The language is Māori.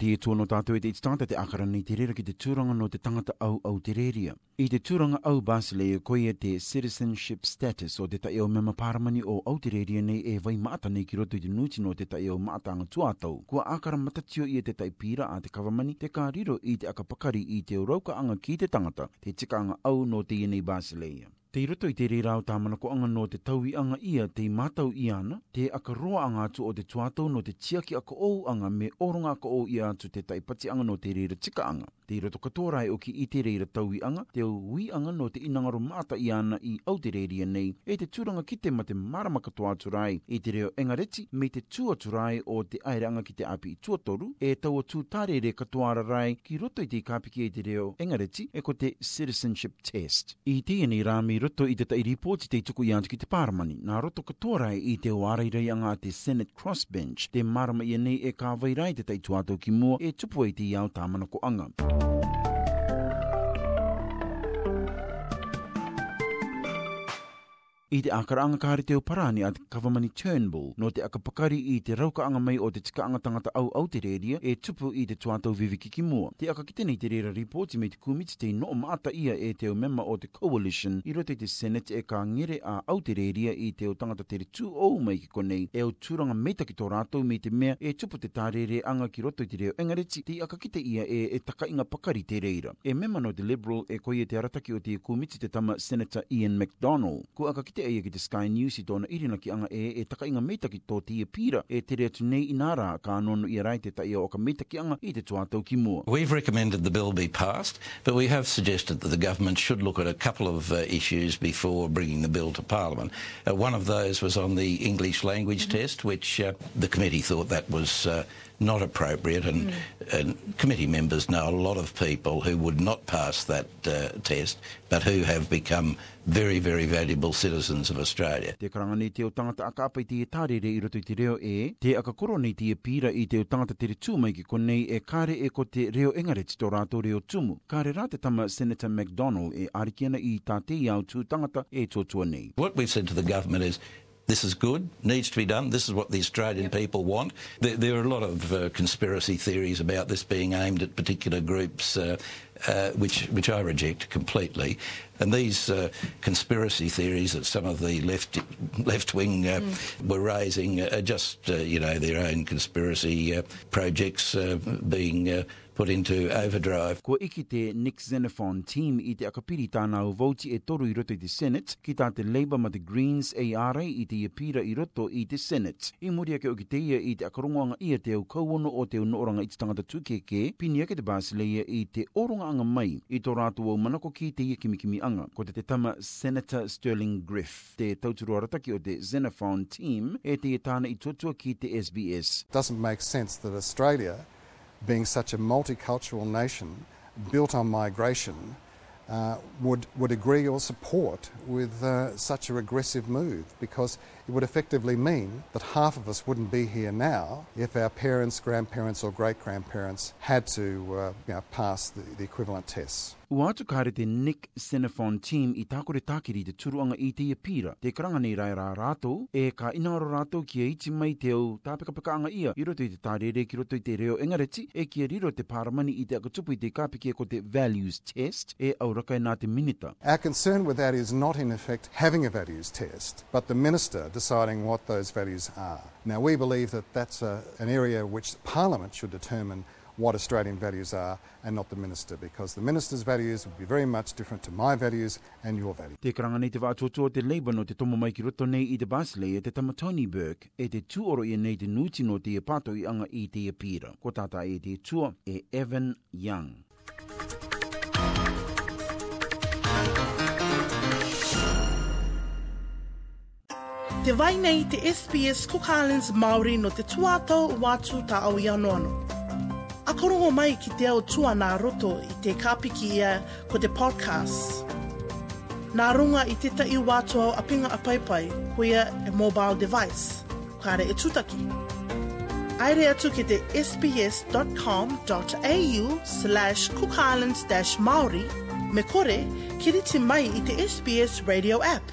ti e tōno tātou e te itatata te akara ni te rera ki te tūranga no te tangata au au te reria. I te tūranga au basile e koe te citizenship status o te tae o mema paramani o au te reria nei e vai maata nei ki roto i te nuti no te tae o maatanga tuatau. Kua akara matatio i e te tai pira a te kawamani te kāriro i te akapakari i te anga ki te tangata te tikanga au no te ienei basile. Te roto i te re rau tāmana ko anga no te taui anga ia te i mātau i ana, te aka roa anga atu o te tuatau no te tiaki aka ou anga me oronga ko ou i atu te taipati anga no te reira tika anga. Te roto katoa rai o ki i te reira taui anga, te ui anga no te inangaro māta i ana i au te reiria nei, e te tūranga ki te mate marama katoa atu rai, e te reo engareti me te tū atu rai o te aeranga ki te api i tuatoru, e o tū tāre re katoa rai ki roto i te kāpiki e te reo engareti e ko te citizenship test. I tēnei rāmi roto i te tairi pōti te tuku i antu ki te pāramani. Nā roto katoa i te wārei rei anga te Senate Crossbench, te marama i nei e kāwai rai te taitu ki mua e tupu e te iau tāmana ko anga. Mm -hmm. i te akaranga kāre teo parani at te kawamani Turnbull, no te akapakari i te raukaanga mai o te tikaanga tangata au au te rēria e tupu i te tuatau viviki ki mua. Te akakitenei te rera ripoti me te kumiti te no maata ia e teo mema o te Coalition i rote te Senate e ka ngere a au te rēria i teo tangata tere tū ou mai ki konei e o tūranga meita ki tō rātou me te mea e tupu te tārere anga ki roto i te reo engareti te akakite ia e e taka inga pakari te reira. E mema no te Liberal e koe te arataki o te kumiti te tama Senator Ian MacDonald. Ku akakite ia ia e ki te Sky News i tōna irina ki anga e e taka inga meitaki tō tia pira e te rea tunei inara ka anono ia rai te ta o ka meitaki anga i te tuatau ki mua. We've recommended the bill be passed, but we have suggested that the government should look at a couple of uh, issues before bringing the bill to Parliament. Uh, one of those was on the English language mm-hmm. test, which uh, the committee thought that was not appropriate, and, mm. and committee members know a lot of people who would not pass that uh, test, but who have become very, very valuable citizens of Australia. Te karanga ni te o tangata a kāpai te e tārere i rato i te reo e, te akakoro ni te e pira i te o tangata tere tū mai ki konei e kāre e ko te reo engare ti tō rātou reo tūmu. Kāre rā tama Senator MacDonald e arikiana i tātei au tū tangata e tō nei. What we said to the government is, this is good, needs to be done, this is what the Australian yep. people want. There, there, are a lot of uh, conspiracy theories about this being aimed at particular groups. Uh, uh, which, which I reject completely. And these uh, conspiracy theories that some of the left, left wing uh, mm. were raising are just, uh, you know, their own conspiracy uh, projects uh, being uh, put into overdrive. Ko iki te Nick Xenophon team i te akapiri tāna au voti e toru i roto i te Senate, ki tā te Labour ma the Greens ARA i te iapira i roto i te Senate. I muri ake o ki te ia i te akarongoanga ia te au kauono o te unoranga i te tangata tūkeke, pini ake te basileia i te orunga angaanga mai i tō rātua o manako ki te ia kimikimi anga. Ko te, te tama Senator Sterling Griff, te tauturua rataki o te Xenophon team, e te tāna i tuatua ki te SBS. It doesn't make sense that Australia, being such a multicultural nation, built on migration, Uh, would, would agree or support with uh, such a regressive move because it would effectively mean that half of us wouldn't be here now if our parents, grandparents, or great grandparents had to uh, you know, pass the, the equivalent tests. Ua atu kare te Nick Cinephon team i tākore tākiri te turuanga i te iapira. Te karanga nei rai rā rātou, e ka inaoro rātou kia e iti mai te au tāpikapikaanga ia. I roto i te tārere ki roto i te reo engareti, e kia e riro te paramani i te akatupu i te kāpikia e ko te values test, e aurakai nā te minita. Our concern with that is not in effect having a values test, but the minister deciding what those values are. Now we believe that that's a, an area which parliament should determine what Australian values are and not the minister because the minister's values would be very much different to my values and your values. Te karanga nei te vaatotoa te Labour no te tomo mai ki roto nei i te Basley e te Tamatoni Burke e te tuoro i nei te nuti no te pato i anga i te apira. Ko tata e te tua e Evan Young. Te vai nei te SPS Cook Islands Māori no te tuatau watu tā au i akorongo mai ki te ao tua nā roto i te kāpiki ia ko te podcast. Nā runga i te tai wātua o apinga a paipai, kuia e mobile device, kāre e tūtaki. Aere atu ki te sbs.com.au slash cookislands-maori me kore kiriti mai i te SBS radio app.